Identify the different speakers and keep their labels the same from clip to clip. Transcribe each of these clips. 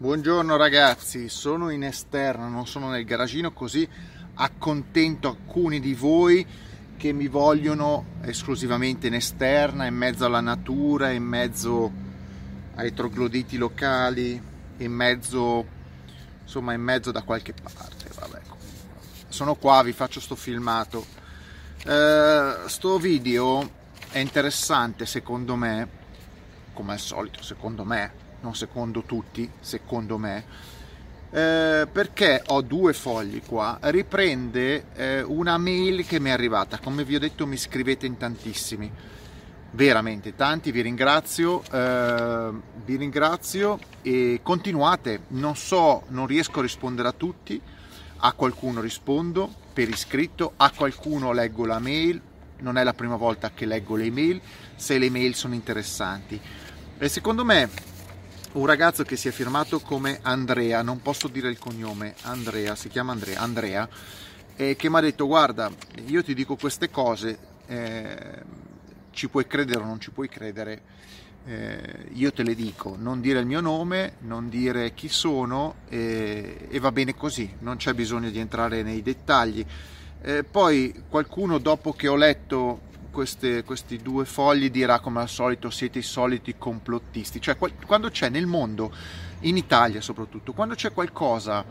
Speaker 1: Buongiorno ragazzi, sono in esterno, non sono nel garagino così accontento alcuni di voi che mi vogliono esclusivamente in esterna, in mezzo alla natura, in mezzo ai trogloditi locali, in mezzo insomma in mezzo da qualche parte. Vabbè. Sono qua, vi faccio sto filmato. Eh, sto video è interessante secondo me, come al solito secondo me, non secondo tutti, secondo me, eh, perché ho due fogli qua, riprende eh, una mail che mi è arrivata, come vi ho detto mi scrivete in tantissimi, veramente tanti, vi ringrazio, eh, vi ringrazio e continuate, non so, non riesco a rispondere a tutti, a qualcuno rispondo per iscritto, a qualcuno leggo la mail, non è la prima volta che leggo le email, se le mail sono interessanti. E secondo me un ragazzo che si è firmato come Andrea, non posso dire il cognome, Andrea, si chiama Andrea, Andrea e che mi ha detto guarda, io ti dico queste cose, eh, ci puoi credere o non ci puoi credere, eh, io te le dico, non dire il mio nome, non dire chi sono eh, e va bene così, non c'è bisogno di entrare nei dettagli. Eh, poi qualcuno dopo che ho letto queste, questi due fogli dirà come al solito siete i soliti complottisti, cioè quando c'è nel mondo, in Italia soprattutto, quando c'è qualcosa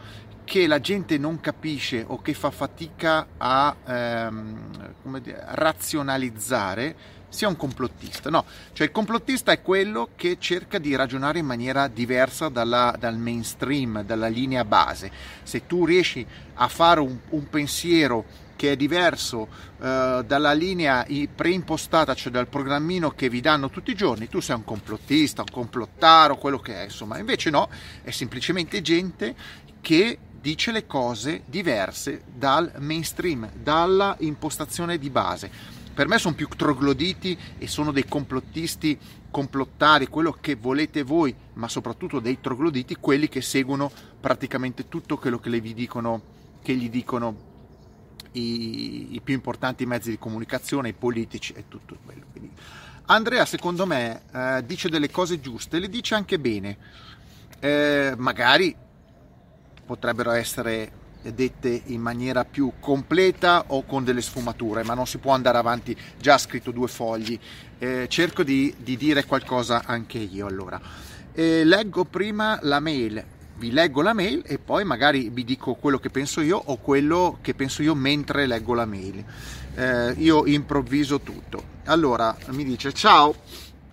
Speaker 1: che la gente non capisce o che fa fatica a ehm, dire, razionalizzare, sia un complottista. No, cioè il complottista è quello che cerca di ragionare in maniera diversa dalla, dal mainstream, dalla linea base. Se tu riesci a fare un, un pensiero che è diverso eh, dalla linea preimpostata, cioè dal programmino che vi danno tutti i giorni, tu sei un complottista, un complottaro, quello che è, insomma. Invece no, è semplicemente gente che dice le cose diverse dal mainstream, dalla impostazione di base. Per me sono più trogloditi e sono dei complottisti, complottari, quello che volete voi, ma soprattutto dei trogloditi, quelli che seguono praticamente tutto quello che, dicono, che gli dicono i, i, più importanti mezzi di comunicazione, i politici e tutto quello. Quindi Andrea, secondo me, eh, dice delle cose giuste, le dice anche bene. Eh, magari potrebbero essere dette in maniera più completa o con delle sfumature, ma non si può andare avanti già scritto due fogli. Eh, cerco di, di, dire qualcosa anche io allora. Eh, leggo prima la mail vi leggo la mail e poi magari vi dico quello che penso io o quello che penso io mentre leggo la mail. Eh, io improvviso tutto. Allora mi dice ciao,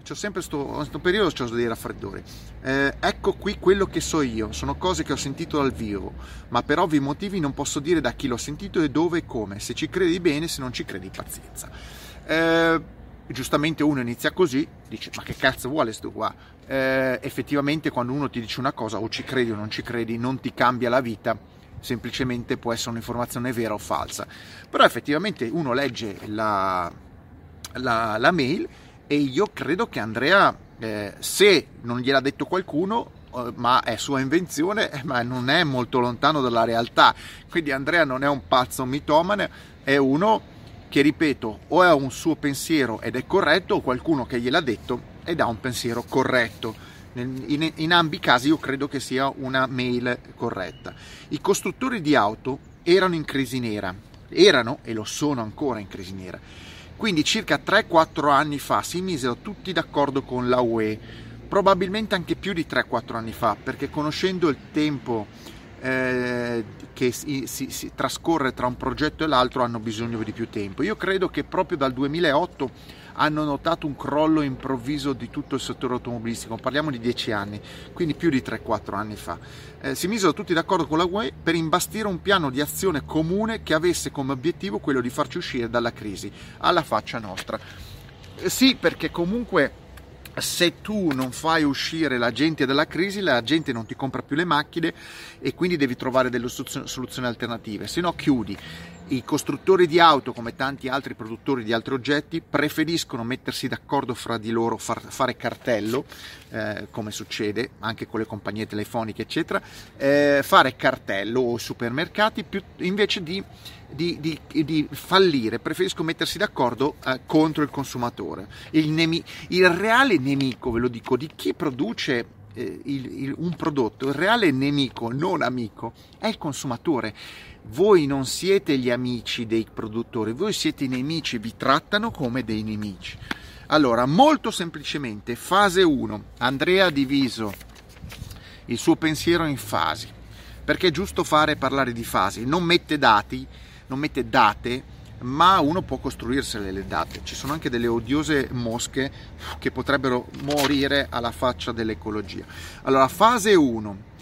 Speaker 1: c'ho sempre questo periodo c'ho dei raffreddori. Eh, ecco qui quello che so io, sono cose che ho sentito dal vivo, ma per ovvi motivi non posso dire da chi l'ho sentito e dove e come. Se ci credi bene, se non ci credi pazienza. Eh, giustamente uno inizia così, dice ma che cazzo vuole sto qua? Eh, effettivamente quando uno ti dice una cosa o ci credi o non ci credi non ti cambia la vita, semplicemente può essere un'informazione vera o falsa. Però effettivamente uno legge la, la, la mail e io credo che Andrea, eh, se non gliel'ha detto qualcuno, eh, ma è sua invenzione, eh, ma non è molto lontano dalla realtà. Quindi Andrea non è un pazzo mitomane, è uno che ripeto o ha un suo pensiero ed è corretto o qualcuno che gliel'ha detto ed ha un pensiero corretto. In, in ambi i casi io credo che sia una mail corretta. I costruttori di auto erano in crisi nera, erano e lo sono ancora in crisi nera. Quindi circa 3-4 anni fa si misero tutti d'accordo con la UE, probabilmente anche più di 3-4 anni fa, perché conoscendo il tempo eh, che si, si, si, trascorre tra un progetto e l'altro hanno bisogno di più tempo. Io credo che proprio dal 2008 hanno notato un crollo improvviso di tutto il settore automobilistico, parliamo di 10 anni, quindi più di 3-4 anni fa. Eh, si misero tutti d'accordo con la UE per imbastire un piano di azione comune che avesse come obiettivo quello di farci uscire dalla crisi, alla faccia nostra. Eh, sì, perché comunque se tu non fai uscire la gente dalla crisi, la gente non ti compra più le macchine e quindi devi trovare delle soluzioni alternative, se no chiudi. I costruttori di auto, come tanti altri produttori di altri oggetti, preferiscono mettersi d'accordo fra di loro, far, fare cartello, eh, come succede anche con le compagnie telefoniche, eccetera, eh, fare cartello o supermercati più, invece di, di, di, di, fallire, preferisco mettersi d'accordo eh, contro il consumatore. Il, nemi- il reale nemico, ve lo dico, di chi produce eh, il, il, un prodotto, il reale nemico, non amico, è il consumatore. Voi non siete gli amici dei produttori, voi siete i nemici, vi trattano come dei nemici. Allora, molto semplicemente, fase 1, Andrea ha diviso il suo pensiero in fasi, perché è giusto fare parlare di fasi, non mette dati, non mette date, ma uno può costruirsele le date. Ci sono anche delle odiose mosche che potrebbero morire alla faccia dell'ecologia. Allora, fase 1.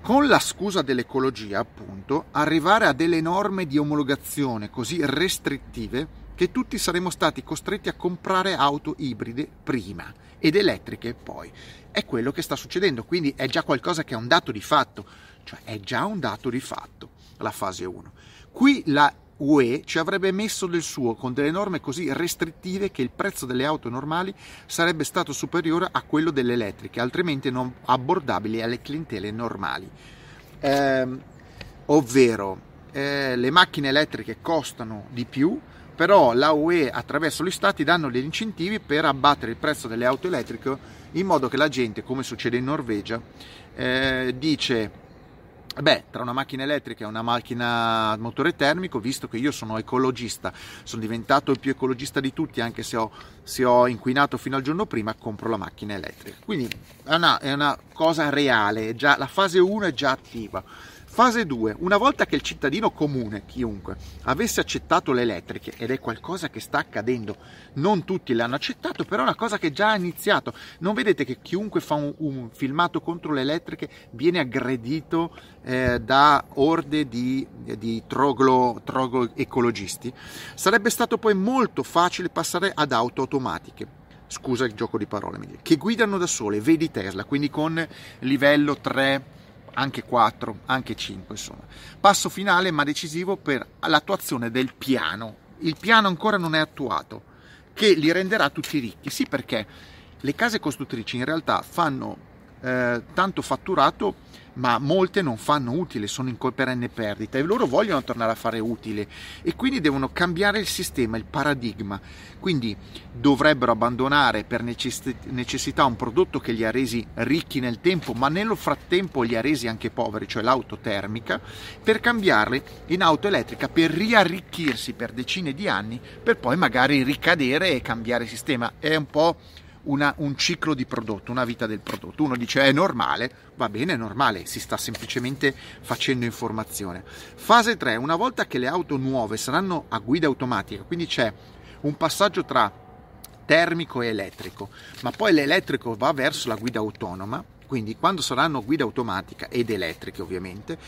Speaker 1: Con la scusa dell'ecologia, appunto, arrivare a delle norme di omologazione così restrittive che tutti saremmo stati costretti a comprare auto ibride prima ed elettriche poi. È quello che sta succedendo, quindi è già qualcosa che è un dato di fatto, cioè è già un dato di fatto la fase 1. Qui la UE ci avrebbe messo del suo con delle norme così restrittive che il prezzo delle auto normali sarebbe stato superiore a quello delle elettriche, altrimenti non abbordabili alle clientele normali. Eh, ovvero, eh, le macchine elettriche costano di più, però la UE attraverso gli stati danno degli incentivi per abbattere il prezzo delle auto elettriche in modo che la gente, come succede in Norvegia, eh, dice Beh, tra una macchina elettrica e una macchina a motore termico, visto che io sono ecologista, sono diventato il più ecologista di tutti, anche se ho, se ho inquinato fino al giorno prima, compro la macchina elettrica. Quindi è una, è una cosa reale, già, la fase 1 è già attiva. Fase 2. Una volta che il cittadino comune, chiunque, avesse accettato le elettriche, ed è qualcosa che sta accadendo, non tutti l'hanno accettato, però è una cosa che già ha iniziato. Non vedete che chiunque fa un, un filmato contro le elettriche viene aggredito eh, da orde di, di troglo, troglo ecologisti? Sarebbe stato poi molto facile passare ad auto automatiche scusa il gioco di parole, che guidano da sole, vedi Tesla, quindi con livello 3 anche 4, anche 5 insomma. Passo finale ma decisivo per l'attuazione del piano. Il piano ancora non è attuato, che li renderà tutti ricchi. Sì, perché le case costruttrici in realtà fanno eh, tanto fatturato ma molte non fanno utile, sono in perenne perdita e loro vogliono tornare a fare utile e quindi devono cambiare il sistema, il paradigma. Quindi dovrebbero abbandonare per necessità un prodotto che li ha resi ricchi nel tempo, ma nello frattempo li ha resi anche poveri, cioè l'auto termica, per cambiarli in auto elettrica per riarricchirsi per decine di anni, per poi magari ricadere e cambiare sistema. È un po' una, un ciclo di prodotto, una vita del prodotto. Uno dice è normale, va bene, è normale, si sta semplicemente facendo informazione. Fase 3, una volta che le auto nuove saranno a guida automatica, quindi c'è un passaggio tra termico e elettrico, ma poi l'elettrico va verso la guida autonoma, quindi quando saranno guida automatica ed elettriche ovviamente,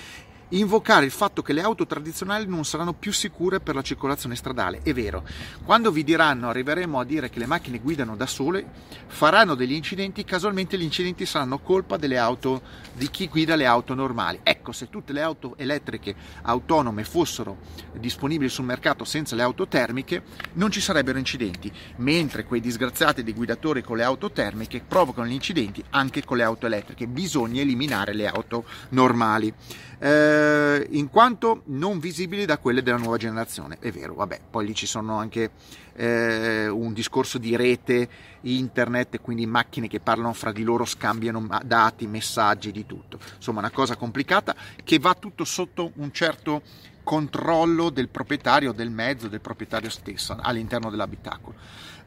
Speaker 1: invocare il fatto che le auto tradizionali non saranno più sicure per la circolazione stradale. È vero, quando vi diranno, arriveremo a dire che le macchine guidano da sole, faranno degli incidenti, casualmente gli incidenti saranno colpa delle auto di chi guida le auto normali. Ecco, se tutte le auto elettriche autonome fossero disponibili sul mercato senza le auto termiche, non ci sarebbero incidenti, mentre quei disgraziati di guidatori con le auto termiche provocano gli incidenti anche con le auto elettriche. Bisogna eliminare le auto normali eh, in quanto non visibili da quelle della nuova generazione. È vero, vabbè, poi lì ci sono anche eh, un discorso di rete, internet, quindi macchine che parlano fra di loro, scambiano dati, messaggi, di tutto. Insomma, una cosa complicata che va tutto sotto un certo controllo del proprietario del mezzo, del proprietario stesso all'interno dell'abitacolo,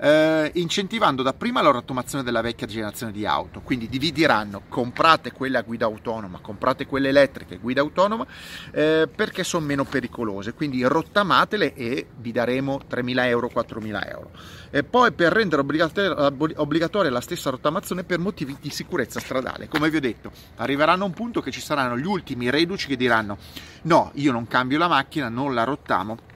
Speaker 1: eh, incentivando dapprima la rottamazione della vecchia generazione di auto, quindi vi comprate quelle a guida autonoma, comprate quelle elettriche a guida autonoma eh, perché sono meno pericolose, quindi rottamatele e vi daremo 3.000 euro, 4.000 euro. E poi per rendere obbligatoria la stessa rottamazione per motivi di sicurezza stradale, come vi ho detto, arriveranno a un punto che ci saranno gli ultimi reduci che diranno no, io non cambio la macchina, non la rottamo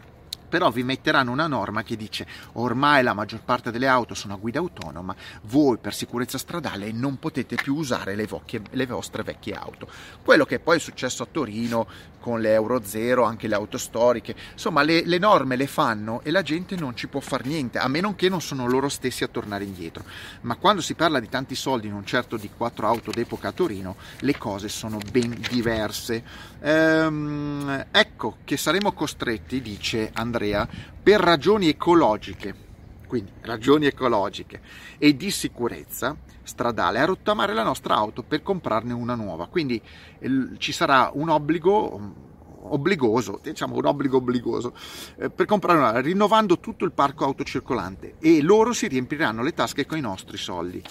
Speaker 1: però vi metteranno una norma che dice ormai la maggior parte delle auto sono a guida autonoma, voi per sicurezza stradale non potete più usare le, vocchie, le vostre vecchie auto. Quello che poi è successo a Torino con le Euro Zero, anche le auto storiche, insomma le, le norme le fanno e la gente non ci può fare niente, a meno che non sono loro stessi a tornare indietro. Ma quando si parla di tanti soldi, non certo di quattro auto d'epoca a Torino, le cose sono ben diverse. Ehm, ecco che saremo costretti, dice Andrea, per ragioni ecologiche quindi ragioni ecologiche e di sicurezza stradale, a rottamare la nostra auto per comprarne una nuova. Quindi ci sarà un obbligo mm, obbligoso, diciamo un obbligo obbligoso, eh, per comprare una, rinnovando tutto il parco autocircolante e loro si riempiranno le tasche con i nostri soldi.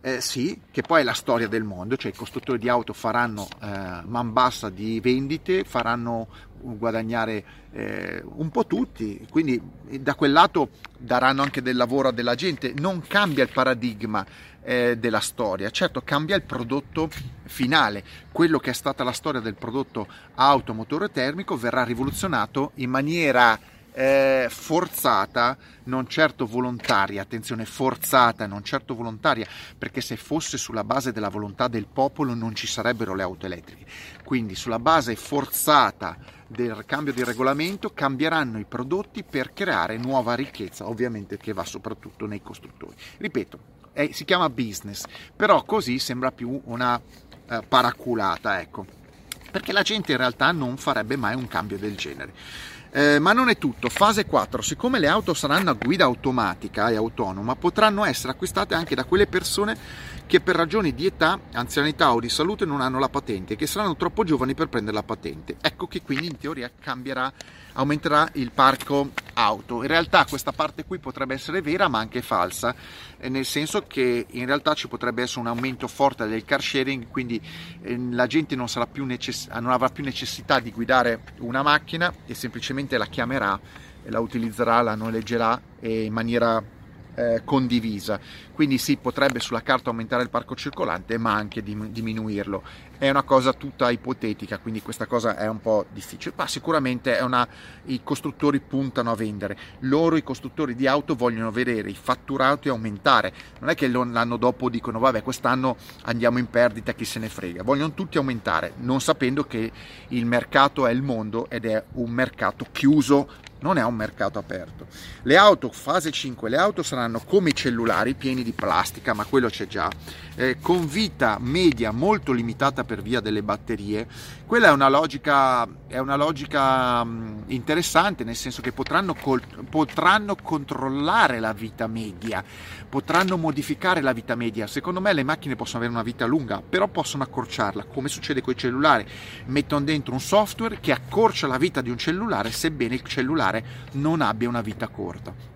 Speaker 1: Eh, sì, che poi è la storia del mondo, cioè i costruttori di auto faranno eh, man bassa di vendite, faranno guadagnare eh, un po' tutti, quindi da quel lato daranno anche del lavoro a della gente, non cambia il paradigma eh, della storia, certo cambia il prodotto finale, quello che è stata la storia del prodotto auto motore termico verrà rivoluzionato in maniera eh, forzata, non certo volontaria, attenzione, forzata, non certo volontaria, perché se fosse sulla base della volontà del popolo non ci sarebbero le auto elettriche. Quindi sulla base forzata del cambio di regolamento cambieranno i prodotti per creare nuova ricchezza, ovviamente che va soprattutto nei costruttori. Ripeto, è, si chiama business, però così sembra più una eh, paraculata, ecco, perché la gente in realtà non farebbe mai un cambio del genere. Eh, ma non è tutto. Fase 4. Siccome le auto saranno a guida automatica e autonoma, potranno essere acquistate anche da quelle persone che per ragioni di età, anzianità o di salute non hanno la patente e che saranno troppo giovani per prendere la patente. Ecco che quindi in teoria cambierà, aumenterà il parco auto. In realtà questa parte qui potrebbe essere vera ma anche falsa, eh, nel senso che in realtà ci potrebbe essere un aumento forte del car sharing, quindi eh, la gente non, necess- non avrà più necessità di guidare una macchina e semplicemente la chiamerà, la utilizzerà, la noleggerà in maniera eh, condivisa. Quindi sì, potrebbe sulla carta aumentare il parco circolante, ma anche diminuirlo. È una cosa tutta ipotetica, quindi questa cosa è un po' difficile, ma sicuramente una... i costruttori puntano a vendere. Loro, i costruttori di auto, vogliono vedere i fatturati aumentare. Non è che l'anno dopo dicono, vabbè, quest'anno andiamo in perdita, chi se ne frega. Vogliono tutti aumentare, non sapendo che il mercato è il mondo ed è un mercato chiuso non è un mercato aperto. Le auto, fase 5, le auto saranno come i cellulari, pieni di plastica, ma quello c'è già, eh, con vita media molto limitata per via delle batterie. Quella è una logica, è una logica mh, interessante, nel senso che potranno, col- potranno controllare la vita media, potranno modificare la vita media. Secondo me le macchine possono avere una vita lunga, però possono accorciarla, come succede con i cellulari. Mettono dentro un software che accorcia la vita di un cellulare, sebbene il cellulare non abbia una vita corta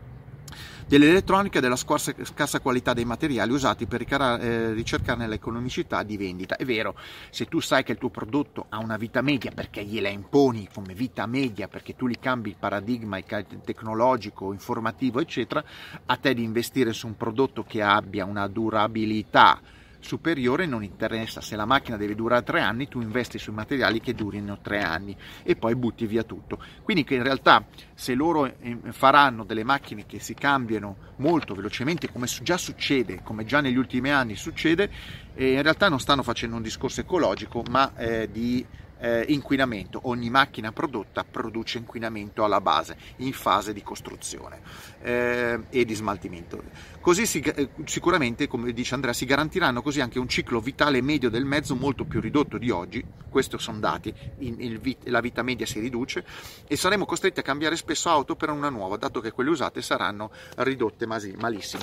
Speaker 1: dell'elettronica e della scarsa qualità dei materiali usati per eh, ricercarne l'economicità di vendita. È vero, se tu sai che il tuo prodotto ha una vita media perché gliela imponi come vita media, perché tu gli cambi il paradigma tecnologico, informativo, eccetera, a te di investire su un prodotto che abbia una durabilità superiore non interessa, se la macchina deve durare tre anni tu investi sui materiali che durino tre anni e poi butti via tutto. Quindi che in realtà se loro eh, faranno delle macchine che si cambiano molto velocemente come già succede, come già negli ultimi anni succede, eh, in realtà non stanno facendo un discorso ecologico ma eh, di eh, inquinamento. Ogni macchina prodotta produce inquinamento alla base, in fase di costruzione eh, e di smaltimento. Così si, eh, sicuramente, come dice Andrea, si garantiranno così anche un ciclo vitale medio del mezzo molto più ridotto di oggi, questi sono dati, in, il, la vita media si riduce e saremo costretti a cambiare spesso auto per una nuova, dato che quelle usate saranno ridotte malissimo.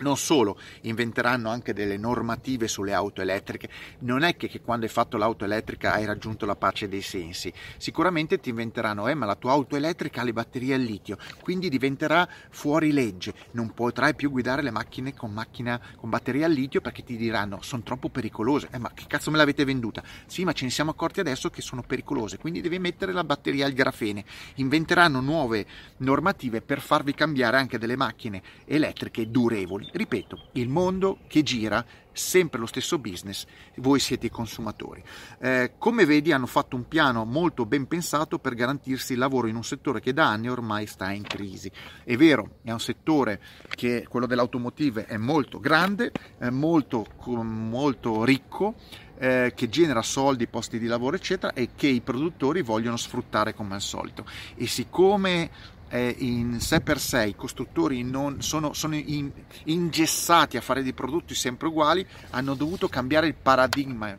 Speaker 1: Non solo, inventeranno anche delle normative sulle auto elettriche. Non è che, che, quando hai fatto l'auto elettrica hai raggiunto la pace dei sensi. Sicuramente ti inventeranno, eh, ma la tua auto elettrica ha le batterie al litio, quindi diventerà fuori legge. Non potrai più guidare le macchine con, macchina, con batterie al litio perché ti diranno sono troppo pericolose. Eh, ma che cazzo me l'avete venduta? Sì, ma ce ne siamo accorti adesso che sono pericolose, quindi devi mettere la batteria al grafene. Inventeranno nuove normative per farvi cambiare anche delle macchine elettriche durevoli Ripeto, il mondo che gira, sempre lo stesso business, voi siete i consumatori. Eh, come vedi hanno fatto un piano molto ben pensato per garantirsi il lavoro in un settore che da anni ormai sta in crisi. È vero, è un settore che quello dell'automotive è molto grande, è molto, molto ricco, eh, che genera soldi, posti di lavoro, eccetera, e che i produttori vogliono sfruttare come al solito. E siccome in sé per sé i costruttori non, sono, sono in, ingessati a fare dei prodotti sempre uguali, hanno dovuto cambiare il paradigma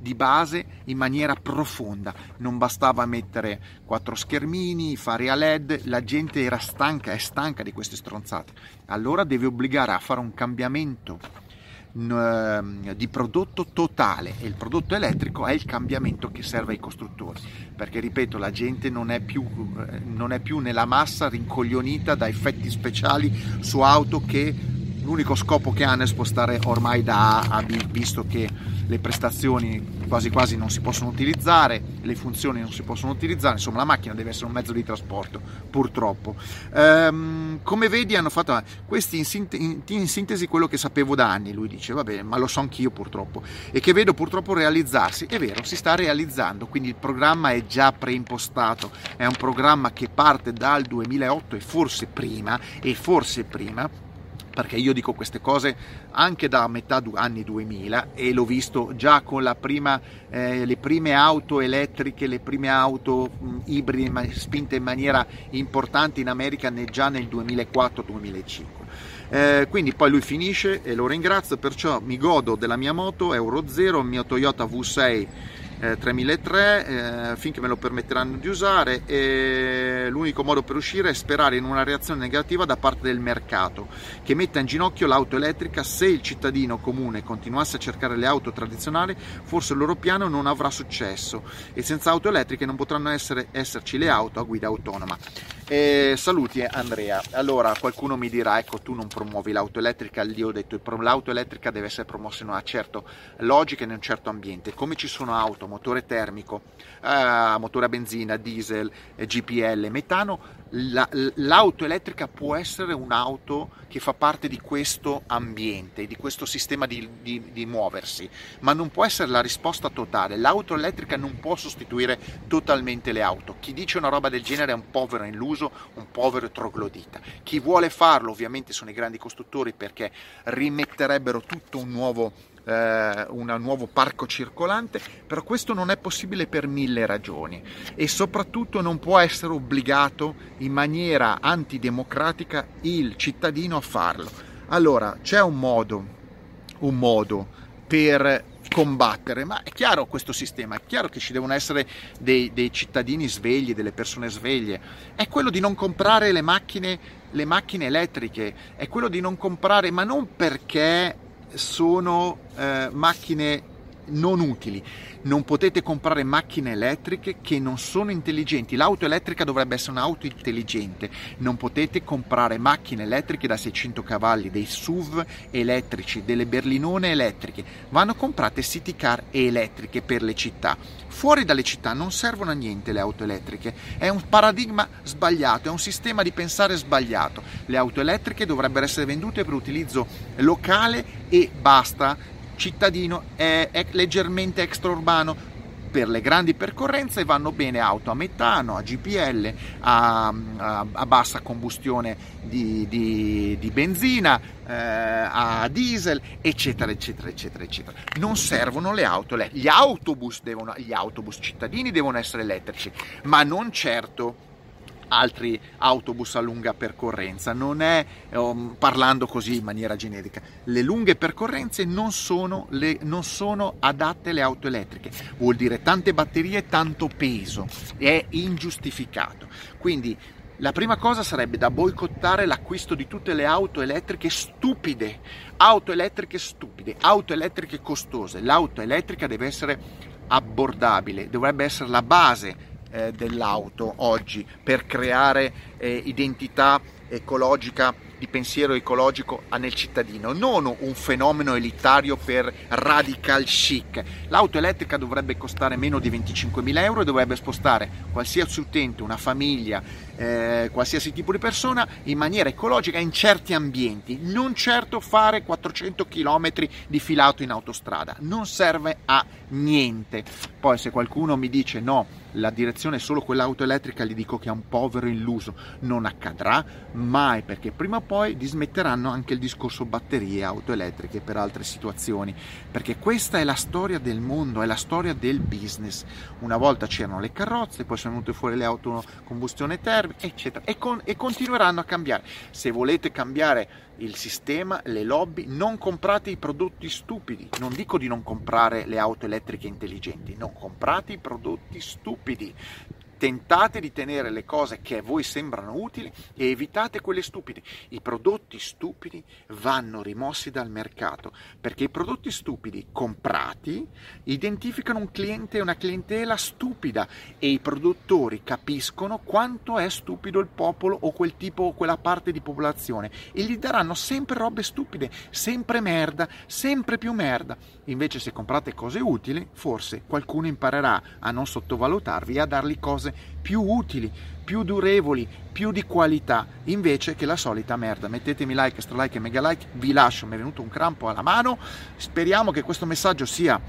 Speaker 1: di base in maniera profonda. Non bastava mettere quattro schermini, fare a LED, la gente era stanca, è stanca di queste stronzate. Allora deve obbligare a fare un cambiamento di prodotto totale. E il prodotto elettrico è il cambiamento che serve ai costruttori. Perché ripeto la gente non è più, eh, non è più nella massa rincoglionita da effetti speciali su auto che l'unico scopo che hanno è spostare ormai da A a B visto che le prestazioni quasi quasi non si possono utilizzare, le funzioni non si possono utilizzare, insomma la macchina deve essere un mezzo di trasporto, purtroppo. Ehm, come vedi hanno fatto questi in, sint- in, sintesi quello che sapevo da anni, lui dice, vabbè, ma lo so anch'io purtroppo, e che vedo purtroppo realizzarsi, è vero, si sta realizzando, quindi il programma è già preimpostato, è un programma che parte dal 2008 e forse prima, e forse prima, perché io dico queste cose anche da metà anni 2000 e l'ho visto già con prima, eh, le prime auto elettriche, le prime auto mh, ibride spinte in maniera importante in America già nel 2004-2005. Eh, quindi poi lui finisce e lo ringrazio, perciò mi godo della mia moto Euro 0, il mio Toyota V6 eh, 3003 eh, finché me lo permetteranno di usare e l'unico modo per uscire è sperare in una reazione negativa da parte del mercato che metta in ginocchio l'auto elettrica. Se il cittadino comune continuasse a cercare le auto tradizionali forse il loro piano non avrà successo e senza auto elettriche non potranno essere, esserci le auto a guida autonoma e saluti Andrea allora qualcuno mi dirà ecco tu non promuovi l'auto elettrica lì ho detto l'auto elettrica deve essere promossa in una certa logica in un certo ambiente come ci sono auto motore termico, eh, motore a benzina, diesel, eh, GPL, metano, la, l'auto elettrica può essere un'auto che fa parte di questo ambiente, di questo sistema di, di, di, muoversi, ma non può essere la risposta totale. L'auto elettrica non può sostituire totalmente le auto. Chi dice una roba del genere è un povero illuso, un povero troglodita. Chi vuole farlo ovviamente sono i grandi costruttori perché rimetterebbero tutto un nuovo eh, un nuovo parco circolante, però questo non è possibile per mille ragioni e soprattutto non può essere obbligato in maniera antidemocratica il cittadino a farlo. Allora, c'è un modo, un modo per combattere, ma è chiaro questo sistema, è chiaro che ci devono essere dei, dei, cittadini svegli, delle persone sveglie, è quello di non comprare le macchine, le macchine elettriche, è quello di non comprare, ma non perché sono eh, macchine non utili. Non potete comprare macchine elettriche che non sono intelligenti. L'auto elettrica dovrebbe essere un'auto intelligente. Non potete comprare macchine elettriche da 600 cavalli, dei SUV elettrici, delle berlinone elettriche. Vanno comprate city car elettriche per le città. Fuori dalle città non servono a niente le auto elettriche. È un paradigma sbagliato, è un sistema di pensare sbagliato. Le auto elettriche dovrebbero essere vendute per utilizzo locale e basta cittadino è, è leggermente extraurbano per le grandi percorrenze vanno bene auto a metano, a GPL, a, a, a bassa combustione di, di, di benzina, eh, a diesel, eccetera, eccetera, eccetera, eccetera. Non servono le auto, gli autobus, devono, gli autobus cittadini devono essere elettrici, ma non certo altri autobus a lunga percorrenza, non è um, parlando così in maniera generica. Le lunghe percorrenze non sono, le, non sono adatte alle auto elettriche, vuol dire tante batterie, tanto peso, è ingiustificato. Quindi la prima cosa sarebbe da boicottare l'acquisto di tutte le auto elettriche stupide, auto elettriche stupide, auto elettriche costose. L'auto elettrica deve essere abbordabile, dovrebbe essere la base eh, dell'auto oggi per creare eh, identità ecologica di pensiero ecologico nel cittadino, non un fenomeno elitario per radical chic. L'auto elettrica dovrebbe costare meno di 25.000 euro e dovrebbe spostare qualsiasi utente, una famiglia, eh, qualsiasi tipo di persona in maniera ecologica in certi ambienti, non certo fare 400 km di filato in autostrada, non serve a niente. Poi se qualcuno mi dice no, la direzione è solo quell'auto elettrica, gli dico che è un povero illuso, non accadrà mai perché prima o poi dismetteranno anche il discorso batterie, auto elettriche per altre situazioni, perché questa è la storia del mondo, è la storia del business. Una volta c'erano le carrozze, poi sono venute fuori le auto a combustione termica, eccetera, e, con, e continueranno a cambiare. Se volete cambiare il sistema, le lobby, non comprate i prodotti stupidi. Non dico di non comprare le auto elettriche intelligenti, non comprate i prodotti stupidi tentate di tenere le cose che a voi sembrano utili e evitate quelle stupide. I prodotti stupidi vanno rimossi dal mercato perché i prodotti stupidi comprati identificano un cliente e una clientela stupida e i produttori capiscono quanto è stupido il popolo o quel tipo o quella parte di popolazione e gli daranno sempre robe stupide, sempre merda, sempre più merda. Invece se comprate cose utili, forse qualcuno imparerà a non sottovalutarvi e a dargli cose più utili, più durevoli, più di qualità, invece che la solita merda. Mettetemi like, stra like e mega like, vi lascio, mi è venuto un crampo alla mano, speriamo che questo messaggio sia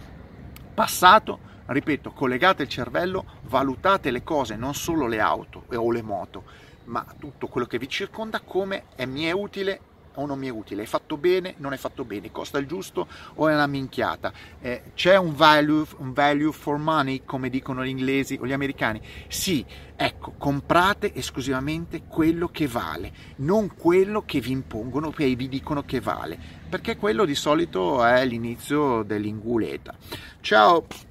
Speaker 1: passato. Ripeto, collegate il cervello, valutate le cose, non solo le auto o le moto, ma tutto quello che vi circonda come è, mi è utile o non mi è utile, è fatto bene, non è fatto bene, costa il giusto o è una minchiata, eh, c'è un value, un value for money come dicono gli inglesi o gli americani, sì, ecco, comprate esclusivamente quello che vale, non quello che vi impongono e vi dicono che vale, perché quello di solito è l'inizio dell'inguleta. Ciao!